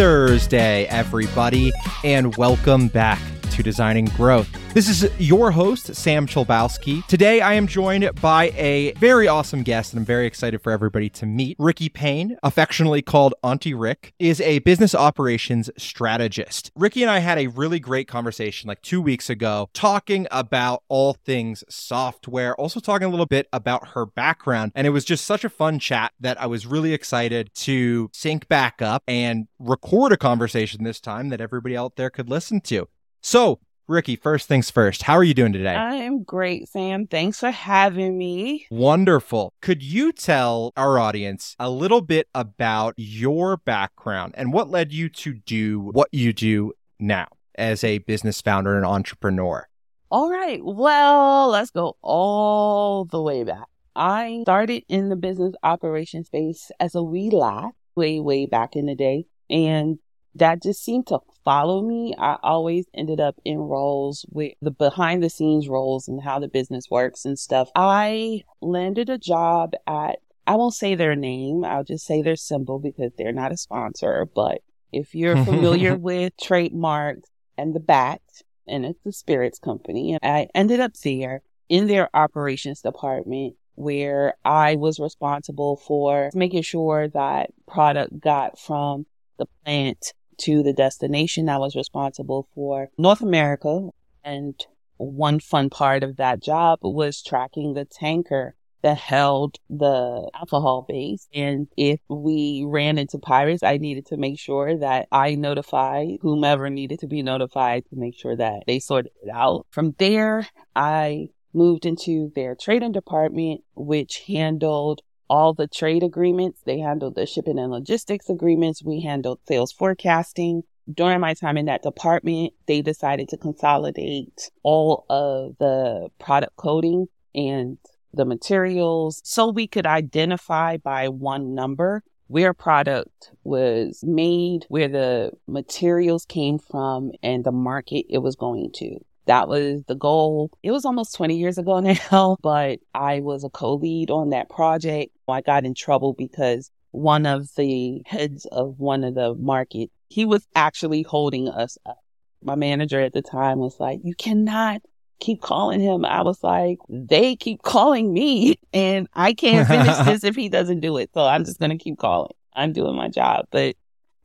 Thursday, everybody, and welcome back to Designing Growth. This is your host, Sam Chlebowski. Today, I am joined by a very awesome guest, and I'm very excited for everybody to meet. Ricky Payne, affectionately called Auntee Rik, is a business operations strategist. Ricky and I had a really great conversation like two weeks ago, talking about all things software, also talking a little bit about her background. And it was just such a fun chat that I was really excited to sync back up and record a conversation this time that everybody out there could listen to. So, Ricky, first things first, how are you doing today? I'm great, Sam. Thanks for having me. Wonderful. Could you tell our audience a little bit about your background and what led you to do what you do now as a business founder and entrepreneur? All right. Well, let's go all the way back. I started in the business operations space as a wee lad way, way back in the day. And that just seemed to follow me. I always ended up in roles with the behind the scenes roles and how the business works and stuff. I landed a job at, I won't say their name, I'll just say their symbol because they're not a sponsor. But if you're familiar with trademarks and the bat, and it's the spirits company, and I ended up there in their operations department where I was responsible for making sure that product got from the plant to the destination. I was responsible for North America. And one fun part of that job was tracking the tanker that held the alcohol base. And if we ran into pirates, I needed to make sure that I notified whomever needed to be notified to make sure that they sorted it out. From there, I moved into their trading department, which handled all the trade agreements. They handled the shipping and logistics agreements. We handled sales forecasting. During my time in that department, they decided to consolidate all of the product coding and the materials so we could identify by one number where product was made, where the materials came from, and the market it was going to. That was the goal. It was almost 20 years ago now, but I was a co lead on that project. I got in trouble because one of the heads of one of the market, he was actually holding us up. My manager at the time was like, You cannot keep calling him. I was like, They keep calling me, and I can't finish this if he doesn't do it. So I'm just going to keep calling. I'm doing my job. But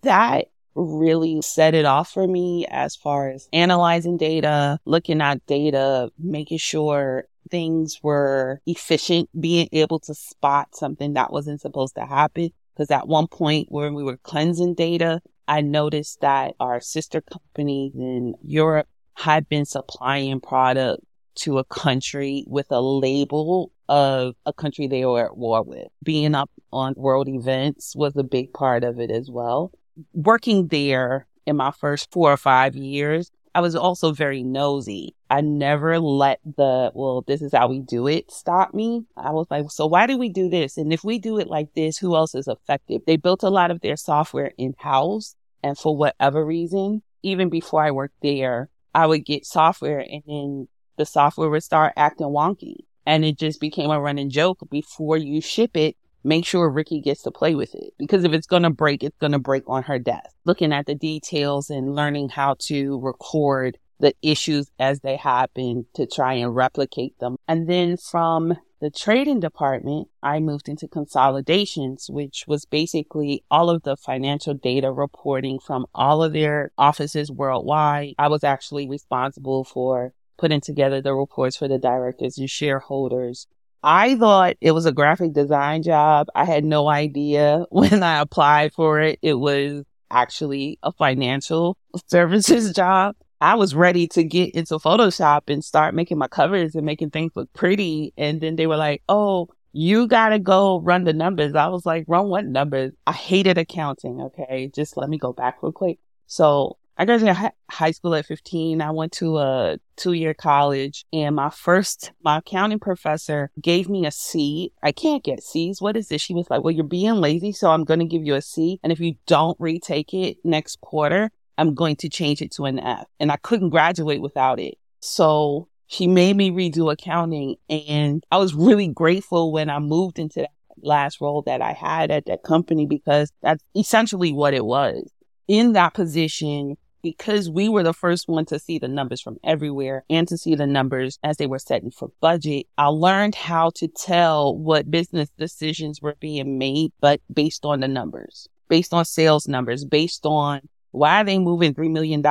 that really set it off for me as far as analyzing data, looking at data, making sure things were efficient, being able to spot something that wasn't supposed to happen. Because at one point when we were cleansing data, I noticed that our sister companies in Europe had been supplying product to a country with a label of a country they were at war with. Being up on world events was a big part of it as well working there in my first four or five years, I was also very nosy. I never let the, well, this is how we do it stop me. I was like, so why do we do this? And if we do it like this, who else is affected? They built a lot of their software in house. And for whatever reason, even before I worked there, I would get software and then the software would start acting wonky. And it just became a running joke before you ship it make sure Ricky gets to play with it because if it's going to break, it's going to break on her desk. Looking at the details and learning how to record the issues as they happen to try and replicate them. And then from the trading department, I moved into consolidations, which was basically all of the financial data reporting from all of their offices worldwide. I was actually responsible for putting together the reports for the directors and shareholders, I thought it was a graphic design job. I had no idea when I applied for it, it was actually a financial services job. I was ready to get into Photoshop and start making my covers and making things look pretty. And then they were like, oh, you gotta go run the numbers. I was like, run what numbers? I hated accounting. Okay. Just let me go back real quick. So I graduated high school at 15. I went to a two year college and my first, my accounting professor gave me a C. I can't get C's. What is this? She was like, well, you're being lazy. So I'm going to give you a C. And if you don't retake it next quarter, I'm going to change it to an F. And I couldn't graduate without it. So she made me redo accounting and I was really grateful when I moved into that last role that I had at that company because that's essentially what it was in that position, because we were the first one to see the numbers from everywhere and to see the numbers as they were setting for budget, I learned how to tell what business decisions were being made, but based on the numbers, based on sales numbers, based on why are they moving $3 million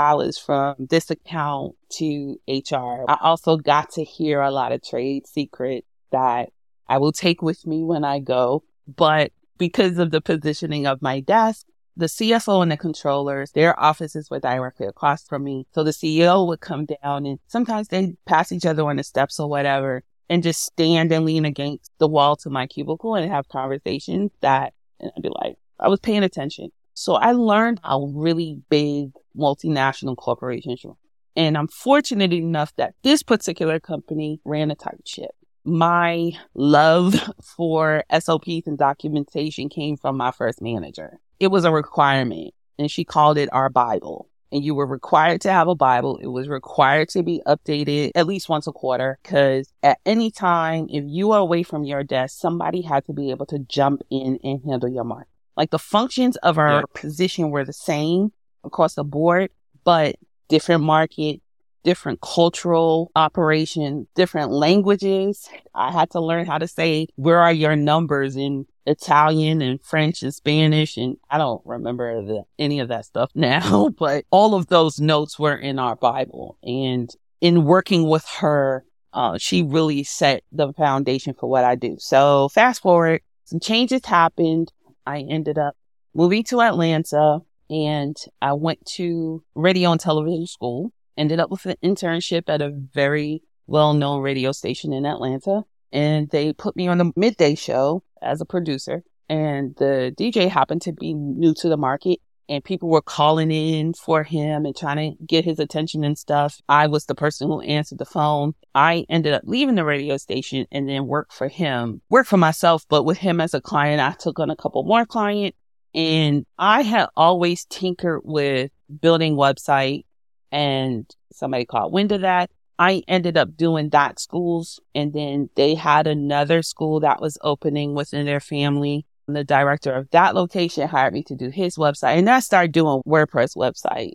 from this account to HR? I also got to hear a lot of trade secrets that I will take with me when I go. But because of the positioning of my desk, the CFO and the controllers, their offices were directly across from me. So the CEO would come down and sometimes they'd pass each other on the steps or whatever and just stand and lean against the wall to my cubicle and have conversations that, and I'd be like, I was paying attention. So I learned how really big multinational corporations run. And I'm fortunate enough that this particular company ran a tight ship. My love for SOPs and documentation came from my first manager it was a requirement and she called it our Bible. And you were required to have a Bible. It was required to be updated at least once a quarter because at any time, if you are away from your desk, somebody had to be able to jump in and handle your mark. Like the functions of our position were the same across the board, but different market, different cultural operation, different languages. I had to learn how to say, where are your numbers in Italian and French and Spanish. And I don't remember the, any of that stuff now, but all of those notes were in our Bible. And in working with her, uh, she really set the foundation for what I do. So fast forward, some changes happened. I ended up moving to Atlanta and I went to radio and television school ended up with an internship at a very well known radio station in Atlanta. And they put me on the midday show as a producer. And the DJ happened to be new to the market and people were calling in for him and trying to get his attention and stuff. I was the person who answered the phone. I ended up leaving the radio station and then worked for him, worked for myself, but with him as a client, I took on a couple more clients and I had always tinkered with building website and somebody caught wind of that. I ended up doing that schools and then they had another school that was opening within their family. And the director of that location hired me to do his website and I started doing WordPress website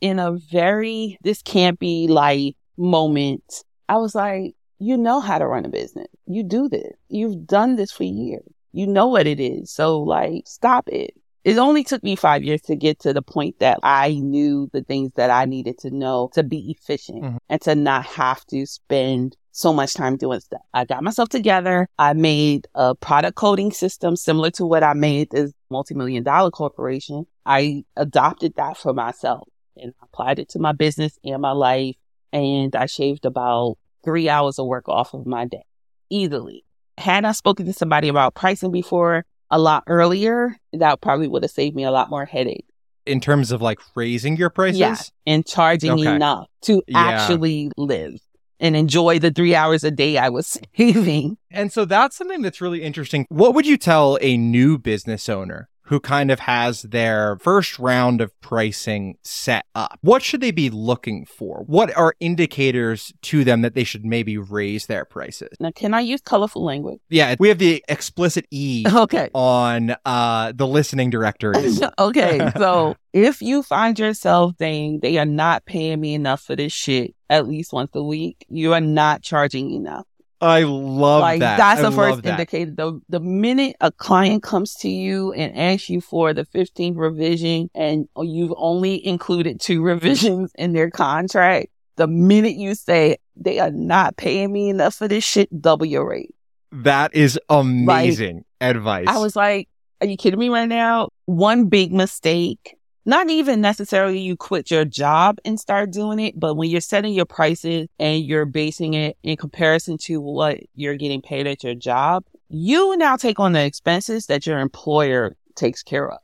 in a very, this can't be like moment. I was like, you know how to run a business. You do this. You've done this for years. You know what it is. So like, stop it it only took me five years to get to the point that I knew the things that I needed to know to be efficient mm-hmm. and to not have to spend so much time doing stuff. I got myself together. I made a product coding system similar to what I made this multi-million dollar corporation. I adopted that for myself and applied it to my business and my life. And I shaved about three hours of work off of my day easily. Had I spoken to somebody about pricing before, a lot earlier, that probably would have saved me a lot more headache. In terms of like raising your prices? Yeah, and charging okay. enough to yeah. actually live and enjoy the three hours a day I was saving. And so that's something that's really interesting. What would you tell a new business owner who kind of has their first round of pricing set up. What should they be looking for? What are indicators to them that they should maybe raise their prices? Now, can I use colorful language? Yeah, we have the explicit E okay. on uh, the listening directory. okay, so if you find yourself saying they are not paying me enough for this shit at least once a week, you are not charging enough. I love like, that. That's the first indicator. The, the minute a client comes to you and asks you for the 15th revision and you've only included two revisions in their contract, the minute you say they are not paying me enough for this shit, double your rate. That is amazing like, advice. I was like, are you kidding me right now? One big mistake not even necessarily you quit your job and start doing it, but when you're setting your prices and you're basing it in comparison to what you're getting paid at your job, you now take on the expenses that your employer takes care of.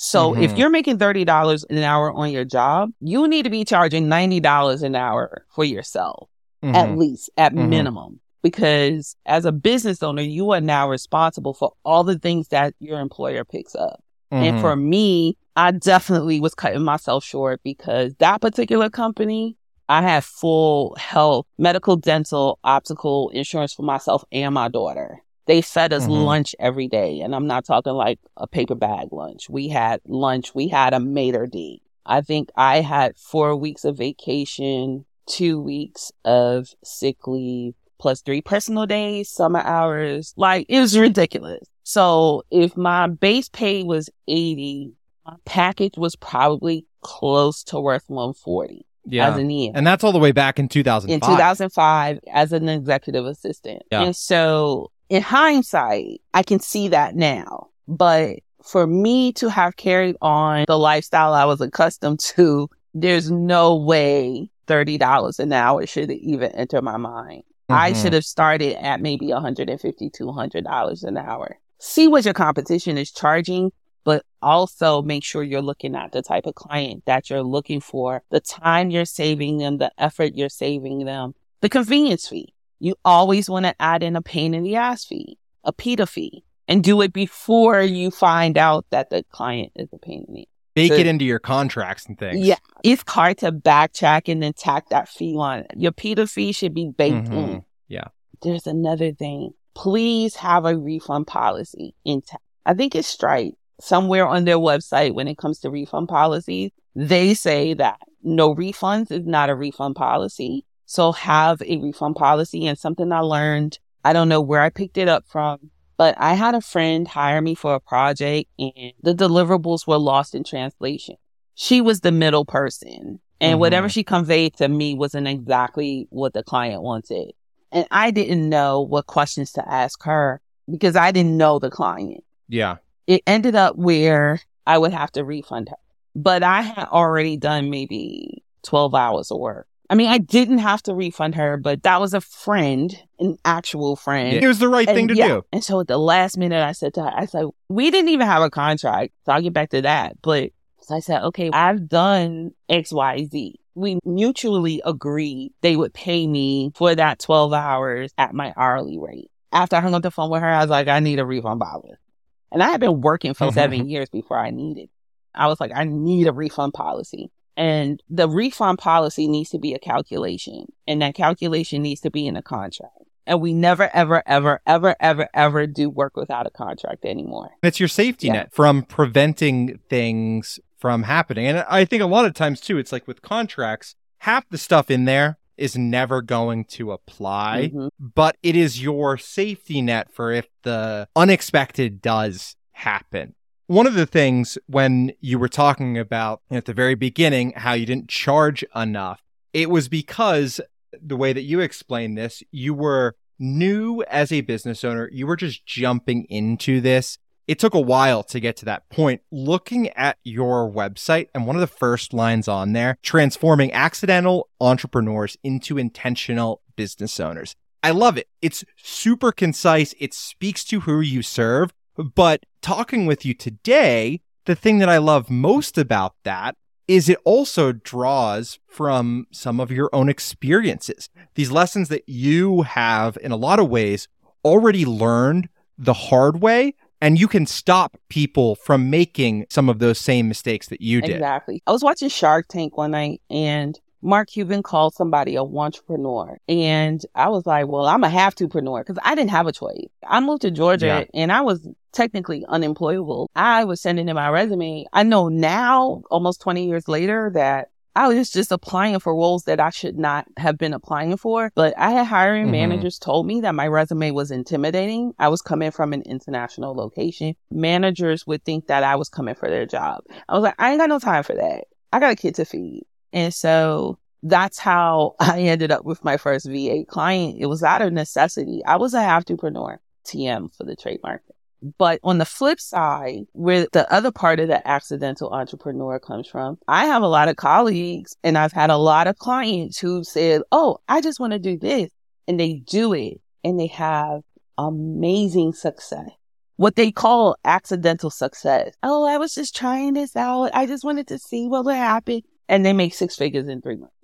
So mm-hmm. if you're making $30 an hour on your job, you need to be charging $90 an hour for yourself, mm-hmm. at least at mm-hmm. minimum. Because as a business owner, you are now responsible for all the things that your employer picks up. And mm-hmm. for me, I definitely was cutting myself short because that particular company, I had full health, medical, dental, optical insurance for myself and my daughter. They fed us Mhm. lunch every day. And I'm not talking like a paper bag lunch. We had lunch. We had a maître d'. I think I had four weeks of vacation, two weeks of sick leave, plus three personal days, summer hours. Like it was ridiculous. So if my base pay was 80, my package was probably close to worth 140 Yeah. as an EM and that's all the way back in 2005. in 2005 as an executive assistant. Yeah. And so in hindsight, I can see that now. But for me to have carried on the lifestyle I was accustomed to, there's no way $30 an hour should even enter my mind. I Mhm. should have started at maybe $150, $200 an hour. See what your competition is charging, but also make sure you're looking at the type of client that you're looking for, the time you're saving them, the effort you're saving them, the convenience fee. You always want to add in a pain in the ass fee, a PITA fee, and do it before you find out that the client is a pain in the ass. Bake the- it into your contracts and things. Yeah. It's hard to backtrack and then tack that fee on. Your PITA fee should be baked Mhm. in. Yeah. There's another thing. Please have a refund policy intact. I think it's Stripe somewhere on their website when it comes to refund policies. They say that no refunds is not a refund policy. So have a refund policy and something I learned. I don't know where I picked it up from, but I had a friend hire me for a project and the deliverables were lost in translation. She was the middle person and Mhm. whatever she conveyed to me wasn't exactly what the client wanted. And I didn't know what questions to ask her because I didn't know the client. Yeah. It ended up where I would have to refund her, but I had already done maybe 12 hours of work. I mean, I didn't have to refund her, but that was a friend, an actual friend. It was the right And thing to yeah, do. And so at the last minute, I said to her, I said, we didn't even have a contract. So I'll get back to that. But so I said, okay, I've done X, Y, Z. We mutually agreed they would pay me for that 12 hours at my hourly rate. After I hung up the phone with her, I was like, I need a refund policy. And I had been working for seven mm-hmm. years before I needed. I was like, I need a refund policy. And the refund policy needs to be a calculation. And that calculation needs to be in a contract. And we never, ever, ever, ever, ever, ever do work without a contract anymore. It's your safety Yeah. net from preventing things from happening. And I think a lot of times too, it's like with contracts, half the stuff in there is never going to apply, Mhm. but it is your safety net for if the unexpected does happen. One of the things when you were talking about at the very beginning how you didn't charge enough, it was because the way that you explained this, you were new as a business owner, you were just jumping into this. It took a while to get to that point. Looking at your website and one of the first lines on there, transforming accidental entrepreneurs into intentional business owners. I love it. It's super concise. It speaks to who you serve. But talking with you today, the thing that I love most about that is it also draws from some of your own experiences. These lessons that you have, in a lot of ways, already learned the hard way, and you can stop people from making some of those same mistakes that you did. Exactly. I was watching Shark Tank one night and Mark Cuban called somebody a entrepreneur. And I was like, well, I'm a have to preneur because I didn't have a choice. I moved to Georgia Yeah. and I was technically unemployable. I was sending in my resume. I know now, almost 20 years later, that I was just applying for roles that I should not have been applying for. But I had hiring Mhm. managers told me that my resume was intimidating. I was coming from an international location. Managers would think that I was coming for their job. I was like, I ain't got no time for that. I got a kid to feed. And so that's how I ended up with my first VA client. It was out of necessity. I was a have to-preneur, TM for the trade trademark. But on the flip side, where the other part of the accidental entrepreneur comes from, I have a lot of colleagues and I've had a lot of clients who said, Oh, I just want to do this. And they do it and they have amazing success. What they call accidental success. Oh, I was just trying this out. I just wanted to see what would happen. And they make six figures in three months.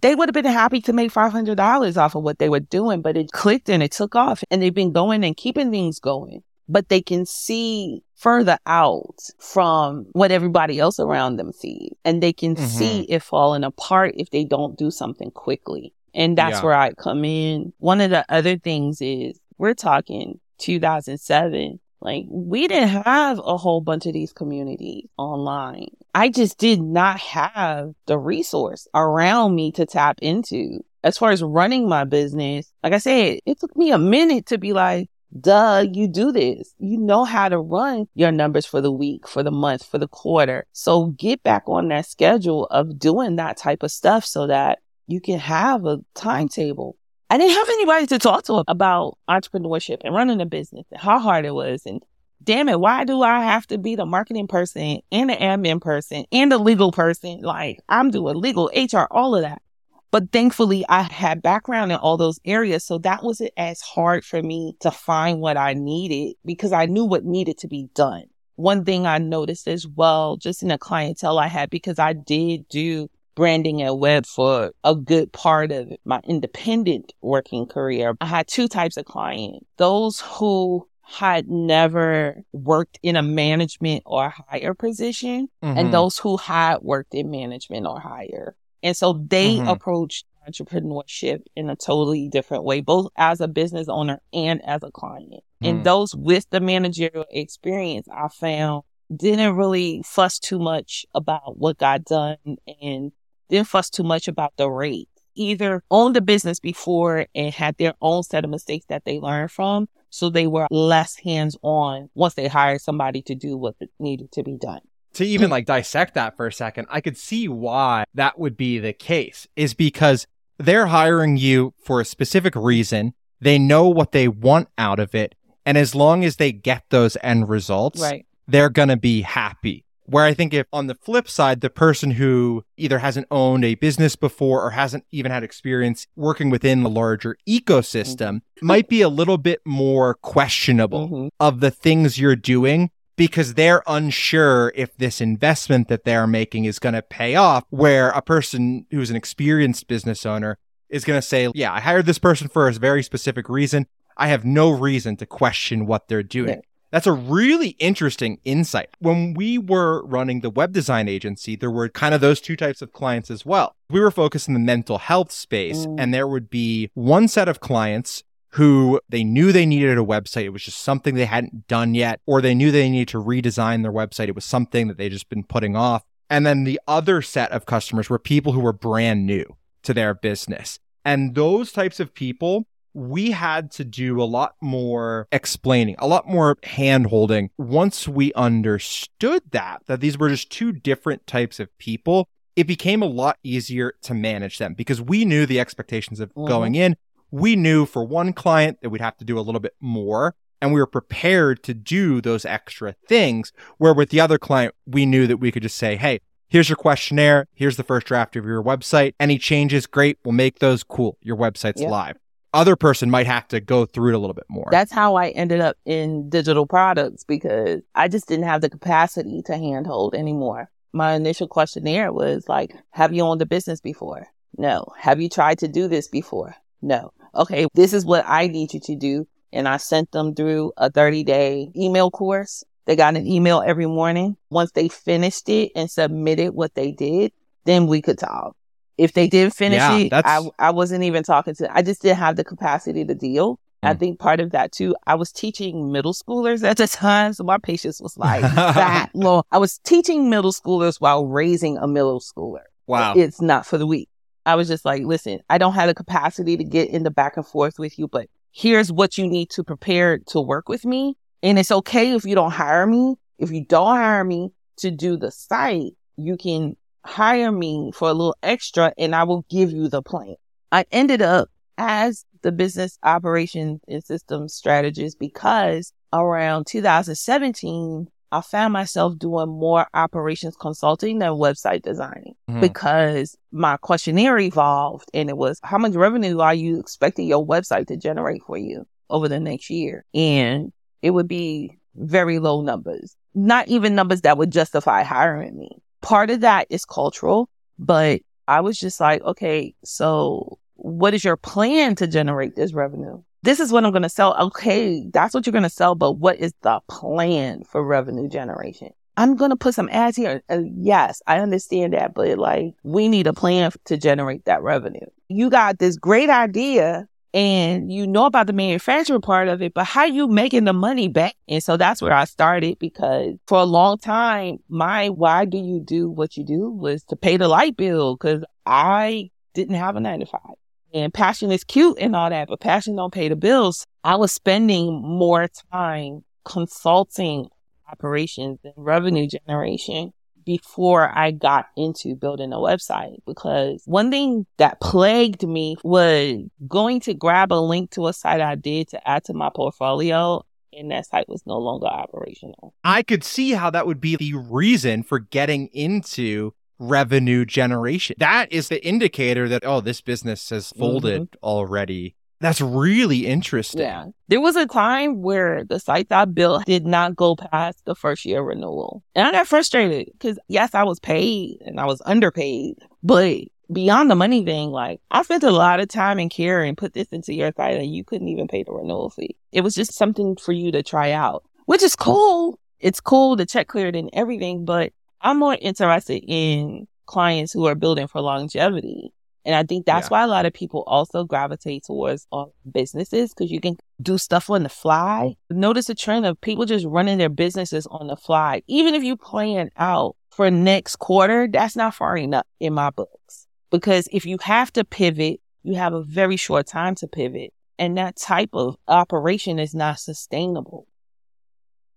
They would have been happy to make $500 off of what they were doing, but it clicked and it took off and they've been going and keeping things going but they can see further out from what everybody else around them sees. And they can Mhm. see it falling apart if they don't do something quickly. And that's Yeah. where I come in. One of the other things is we're talking 2007, like we didn't have a whole bunch of these communities online. I just did not have the resource around me to tap into. As far as running my business, like I said, it took me a minute to be like, duh, you do this. You know how to run your numbers for the week, for the month, for the quarter. So get back on that schedule of doing that type of stuff so that you can have a timetable. I didn't have anybody to talk to about entrepreneurship and running a business and how hard it was. And damn it, why do I have to be the marketing person and the admin person and the legal person? Like I'm doing legal, HR, all of that. But thankfully, I had background in all those areas. So that wasn't as hard for me to find what I needed because I knew what needed to be done. One thing I noticed as well, just in the clientele I had, because I did do branding and web for a good part of my independent working career. I had two types of clients. Those who had never worked in a management or higher position mm-hmm. and those who had worked in management or higher. And so they mm-hmm. approached entrepreneurship in a totally different way, both as a business owner and as a client. Mm. And those with the managerial experience, I found didn't really fuss too much about what got done and didn't fuss too much about the rate. Either owned the business before and had their own set of mistakes that they learned from. So they were less hands on once they hired somebody to do what needed to be done to even like dissect that for a second, I could see why that would be the case is because they're hiring you for a specific reason. They know what they want out of it. And as long as they get those end results, right. they're going to be happy. Where I think if on the flip side, the person who either hasn't owned a business before or hasn't even had experience working within the larger ecosystem mm-hmm. might be a little bit more questionable mm-hmm. of the things you're doing because they're unsure if this investment that they're making is going to pay off. Where a person who's an experienced business owner is going to say, Yeah, I hired this person for a very specific reason. I have no reason to question what they're doing. Yeah. That's a really interesting insight. When we were running the web design agency, there were kind of those two types of clients as well. We were focused in the mental health space, mm. and there would be one set of clients who they knew they needed a website. It was just something they hadn't done yet, or they knew they needed to redesign their website. It was something that they just been putting off. And then the other set of customers were people who were brand new to their business. And those types of people, we had to do a lot more explaining, a lot more hand holding once we understood that, that these were just two different types of people. It became a lot easier to manage them because we knew the expectations of mm-hmm. going in we knew for one client that we'd have to do a little bit more and we were prepared to do those extra things. Where with the other client, we knew that we could just say, Hey, here's your questionnaire. Here's the first draft of your website. Any changes? Great. We'll make those cool. Your website's yep. live. Other person might have to go through it a little bit more. That's how I ended up in digital products because I just didn't have the capacity to handhold anymore. My initial questionnaire was like, have you owned a business before? No. Have you tried to do this before? No okay, this is what I need you to do. And I sent them through a 30 day email course. They got an email every morning. Once they finished it and submitted what they did, then we could talk. If they didn't finish yeah, it, I, I wasn't even talking to, I just didn't have the capacity to deal. Mm. I think part of that too, I was teaching middle schoolers at the time. So my patience was like that long. I was teaching middle schoolers while raising a middle schooler. Wow. It's not for the weak. I was just like, listen, I don't have the capacity to get in the back and forth with you, but here's what you need to prepare to work with me. And it's okay if you don't hire me. If you don't hire me to do the site, you can hire me for a little extra and I will give you the plan. I ended up as the business operations and systems strategist because around 2017, I found myself doing more operations consulting than website designing mm-hmm. because my questionnaire evolved and it was how much revenue are you expecting your website to generate for you over the next year? And it would be very low numbers, not even numbers that would justify hiring me. Part of that is cultural, but I was just like, okay, so what is your plan to generate this revenue? This is what I'm going to sell. Okay, that's what you're going to sell, but what is the plan for revenue generation? I'm going to put some ads here. Uh, yes, I understand that, but like we need a plan to generate that revenue. You got this great idea and you know about the manufacturing part of it, but how you making the money back? And so that's where I started because for a long time, my why do you do what you do was to pay the light bill because I didn't have a nine to five. And passion is cute and all that, but passion don't pay the bills. I was spending more time consulting operations and revenue generation before I got into building a website because one thing that plagued me was going to grab a link to a site I did to add to my portfolio and that site was no longer operational. I could see how that would be the reason for getting into revenue generation. That is the indicator that, oh, this business has folded mm-hmm. already. That's really interesting. Yeah. There was a time where the sites I built did not go past the first year renewal. And I got frustrated because, yes, I was paid and I was underpaid, but beyond the money thing, like I spent a lot of time and care and put this into your site and you couldn't even pay the renewal fee. It was just something for you to try out, which is cool. It's cool to check cleared and everything, but I'm more interested in clients who are building for longevity. And I think that's yeah. why a lot of people also gravitate towards uh, businesses because you can do stuff on the fly. Notice a trend of people just running their businesses on the fly. Even if you plan out for next quarter, that's not far enough in my books. Because if you have to pivot, you have a very short time to pivot. And that type of operation is not sustainable.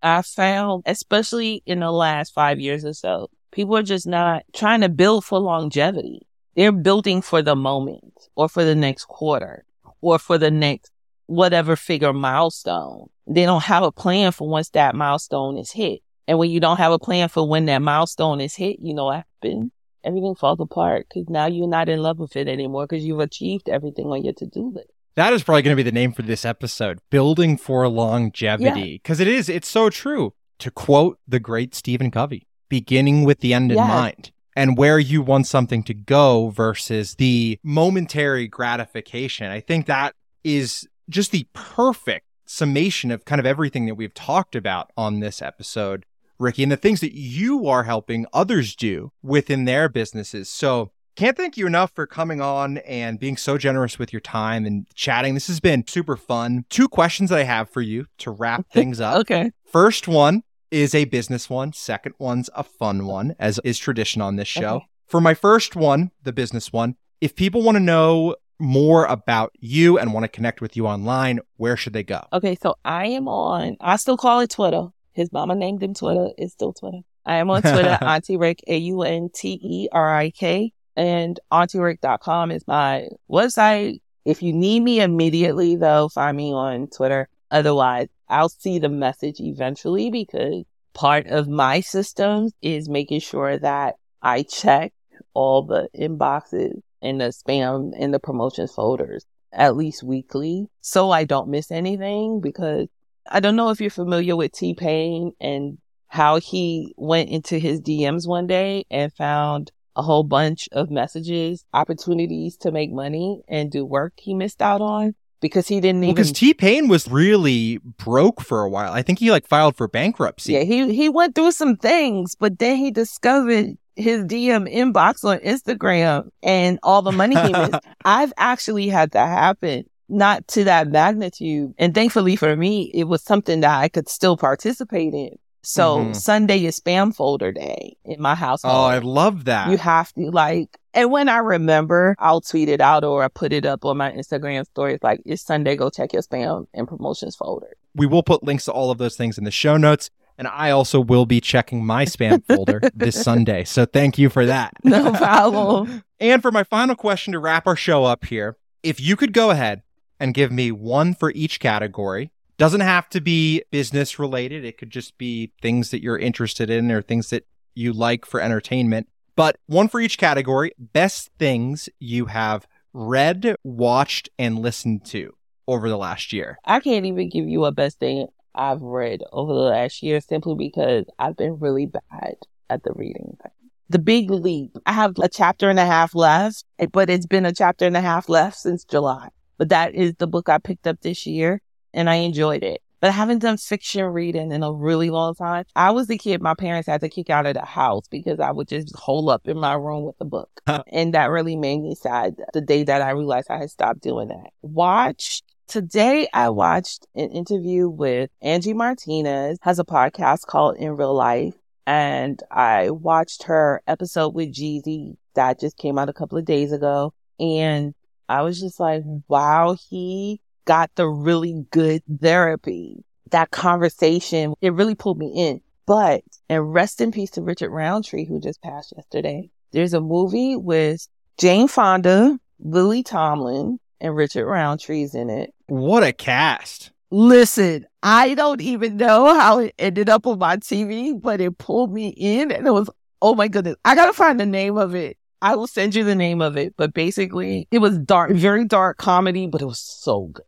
I found, especially in the last five years or so, people are just not trying to build for longevity. They're building for the moment or for the next quarter or for the next whatever figure milestone. They don't have a plan for once that milestone is hit. And when you don't have a plan for when that milestone is hit, you know what happens? Everything falls apart because now you're not in love with it anymore because you've achieved everything on your to-do list. That is probably going to be the name for this episode, Building for Longevity. Because yeah. it is, it's so true. To quote the great Stephen Covey, beginning with the end in mind and where you want something to go versus the momentary gratification. I think that is just the perfect summation of kind of everything that we've talked about on this episode, Ricky, and the things that you are helping others do within their businesses. So, can't thank you enough for coming on and being so generous with your time and chatting. This has been super fun. Two questions that I have for you to wrap things up. okay. First one is a business one. Second one's a fun one, as is tradition on this show. Okay. For my first one, the business one, if people want to know more about you and want to connect with you online, where should they go? Okay, so I am on, I still call it Twitter. His mama named him Twitter. It's still Twitter. I am on Twitter, Auntee Rik, A U N T E R I K. And AunteeRik.com is my website. If you need me immediately, though, find me on Twitter. Otherwise, I'll see the message eventually because part of my systems is making sure that I check all the inboxes and the spam and the promotions folders at least weekly so I don't miss anything because I don't know if you're familiar with T Pain and how he went into his DMs one day and found a whole bunch of messages, opportunities to make money and do work he missed out on because he didn't even because T Pain was really broke for a while. I think he like filed for bankruptcy. Yeah, he he went through some things, but then he discovered his DM inbox on Instagram and all the money he missed. I've actually had that happen, not to that magnitude. And thankfully for me, it was something that I could still participate in. So mm-hmm. Sunday is spam folder day in my household. Oh, I love that. You have to like, and when I remember, I'll tweet it out or I put it up on my Instagram stories like, it's Sunday, go check your spam and promotions folder. We will put links to all of those things in the show notes. And I also will be checking my spam folder this Sunday. So thank you for that. No problem. and for my final question to wrap our show up here, if you could go ahead and give me one for each category doesn't have to be business related. It could just be things that you're interested in or things that you like for entertainment. But one for each category best things you have read, watched, and listened to over the last year. I can't even give you a best thing I've read over the last year simply because I've been really bad at the reading thing. The Big Leap. I have a chapter and a half left, but it's been a chapter and a half left since July. But that is the book I picked up this year and I enjoyed it. but I haven't done fiction reading in a really long time. I was the kid my parents had to kick out of the house because I would just hole up in my room with a book. and that really made me sad the day that I realized I had stopped doing that. Watched Today I watched an interview with Angie Martinez, has a podcast called In Real Life. And I watched her episode with Jeezy that just came out a couple of days ago. And I was just like, wow, he got the really good therapy. That conversation, it really pulled me in. But, and rest in peace to Richard Roundtree, who just passed yesterday. There's a movie with Jane Fonda, Lily Tomlin, and Richard Roundtree's in it. What a cast. Listen, I don't even know how it ended up on my TV, but it pulled me in and it was, oh my goodness. I gotta find the name of it. I will send you the name of it. But basically, it was dark, very dark comedy, but it was so good.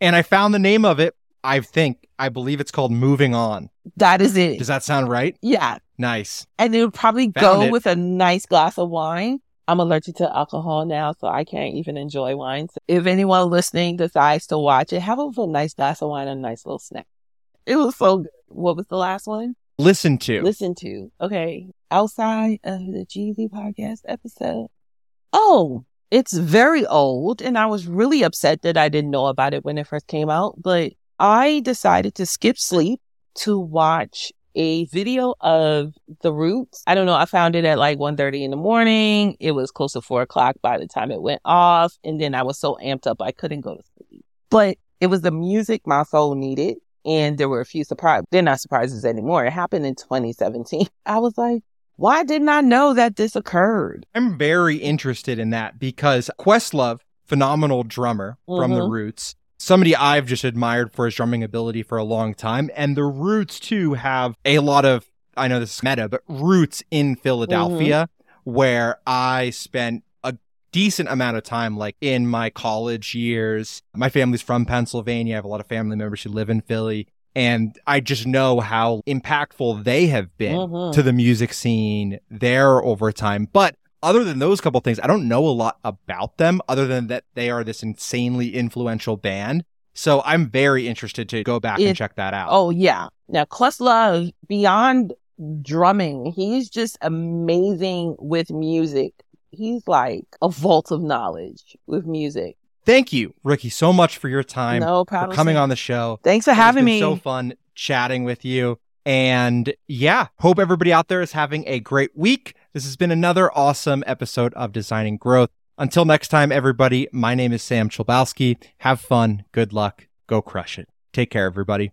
And I found the name of it. I think, I believe it's called Moving On. That is it. Does that sound right? Yeah. Nice. And it would probably found go it. with a nice glass of wine. I'm allergic to alcohol now, so I can't even enjoy wine. So if anyone listening decides to watch it, have a nice glass of wine and a nice little snack. It was so good. What was the last one? Listen to. Listen to. Okay. Outside of the Jeezy podcast episode. Oh, it's very old. And I was really upset that I didn't know about it when it first came out. But I decided to skip sleep to watch a video of the roots. I don't know. I found it at like 1.30 in the morning. It was close to four o'clock by the time it went off. And then I was so amped up, I couldn't go to sleep. But it was the music my soul needed. And there were a few surprises. They're not surprises anymore. It happened in 2017. I was like, why didn't I know that this occurred? I'm very interested in that because Questlove, phenomenal drummer mm-hmm. from the mm-hmm. Roots, somebody I've just admired for his drumming ability for a long time. And the Roots, too, have a lot of, I know this is meta, but roots in Philadelphia mm-hmm. where I spent a decent amount of time, like in my college years. My family's from Pennsylvania. I have a lot of family members who live in Philly. And I just know how impactful they have been mm-hmm. to the music scene there over time. But other than those couple things, I don't know a lot about them other than that they are this insanely influential band. So I'm very interested to go back it, and check that out. Oh yeah. Now Questlove, beyond drumming, he's just amazing with music he's like a vault of knowledge with music. Thank you, Ricky, so much for your time. No problem. For coming on the show. Thanks for having me. So fun chatting with you. And yeah, hope everybody out there is having a great week. This has been another awesome episode of Designing Growth. Until next time, everybody, my name is Sam Chlebowski. Have fun. Good luck. Go crush it. Take care, everybody.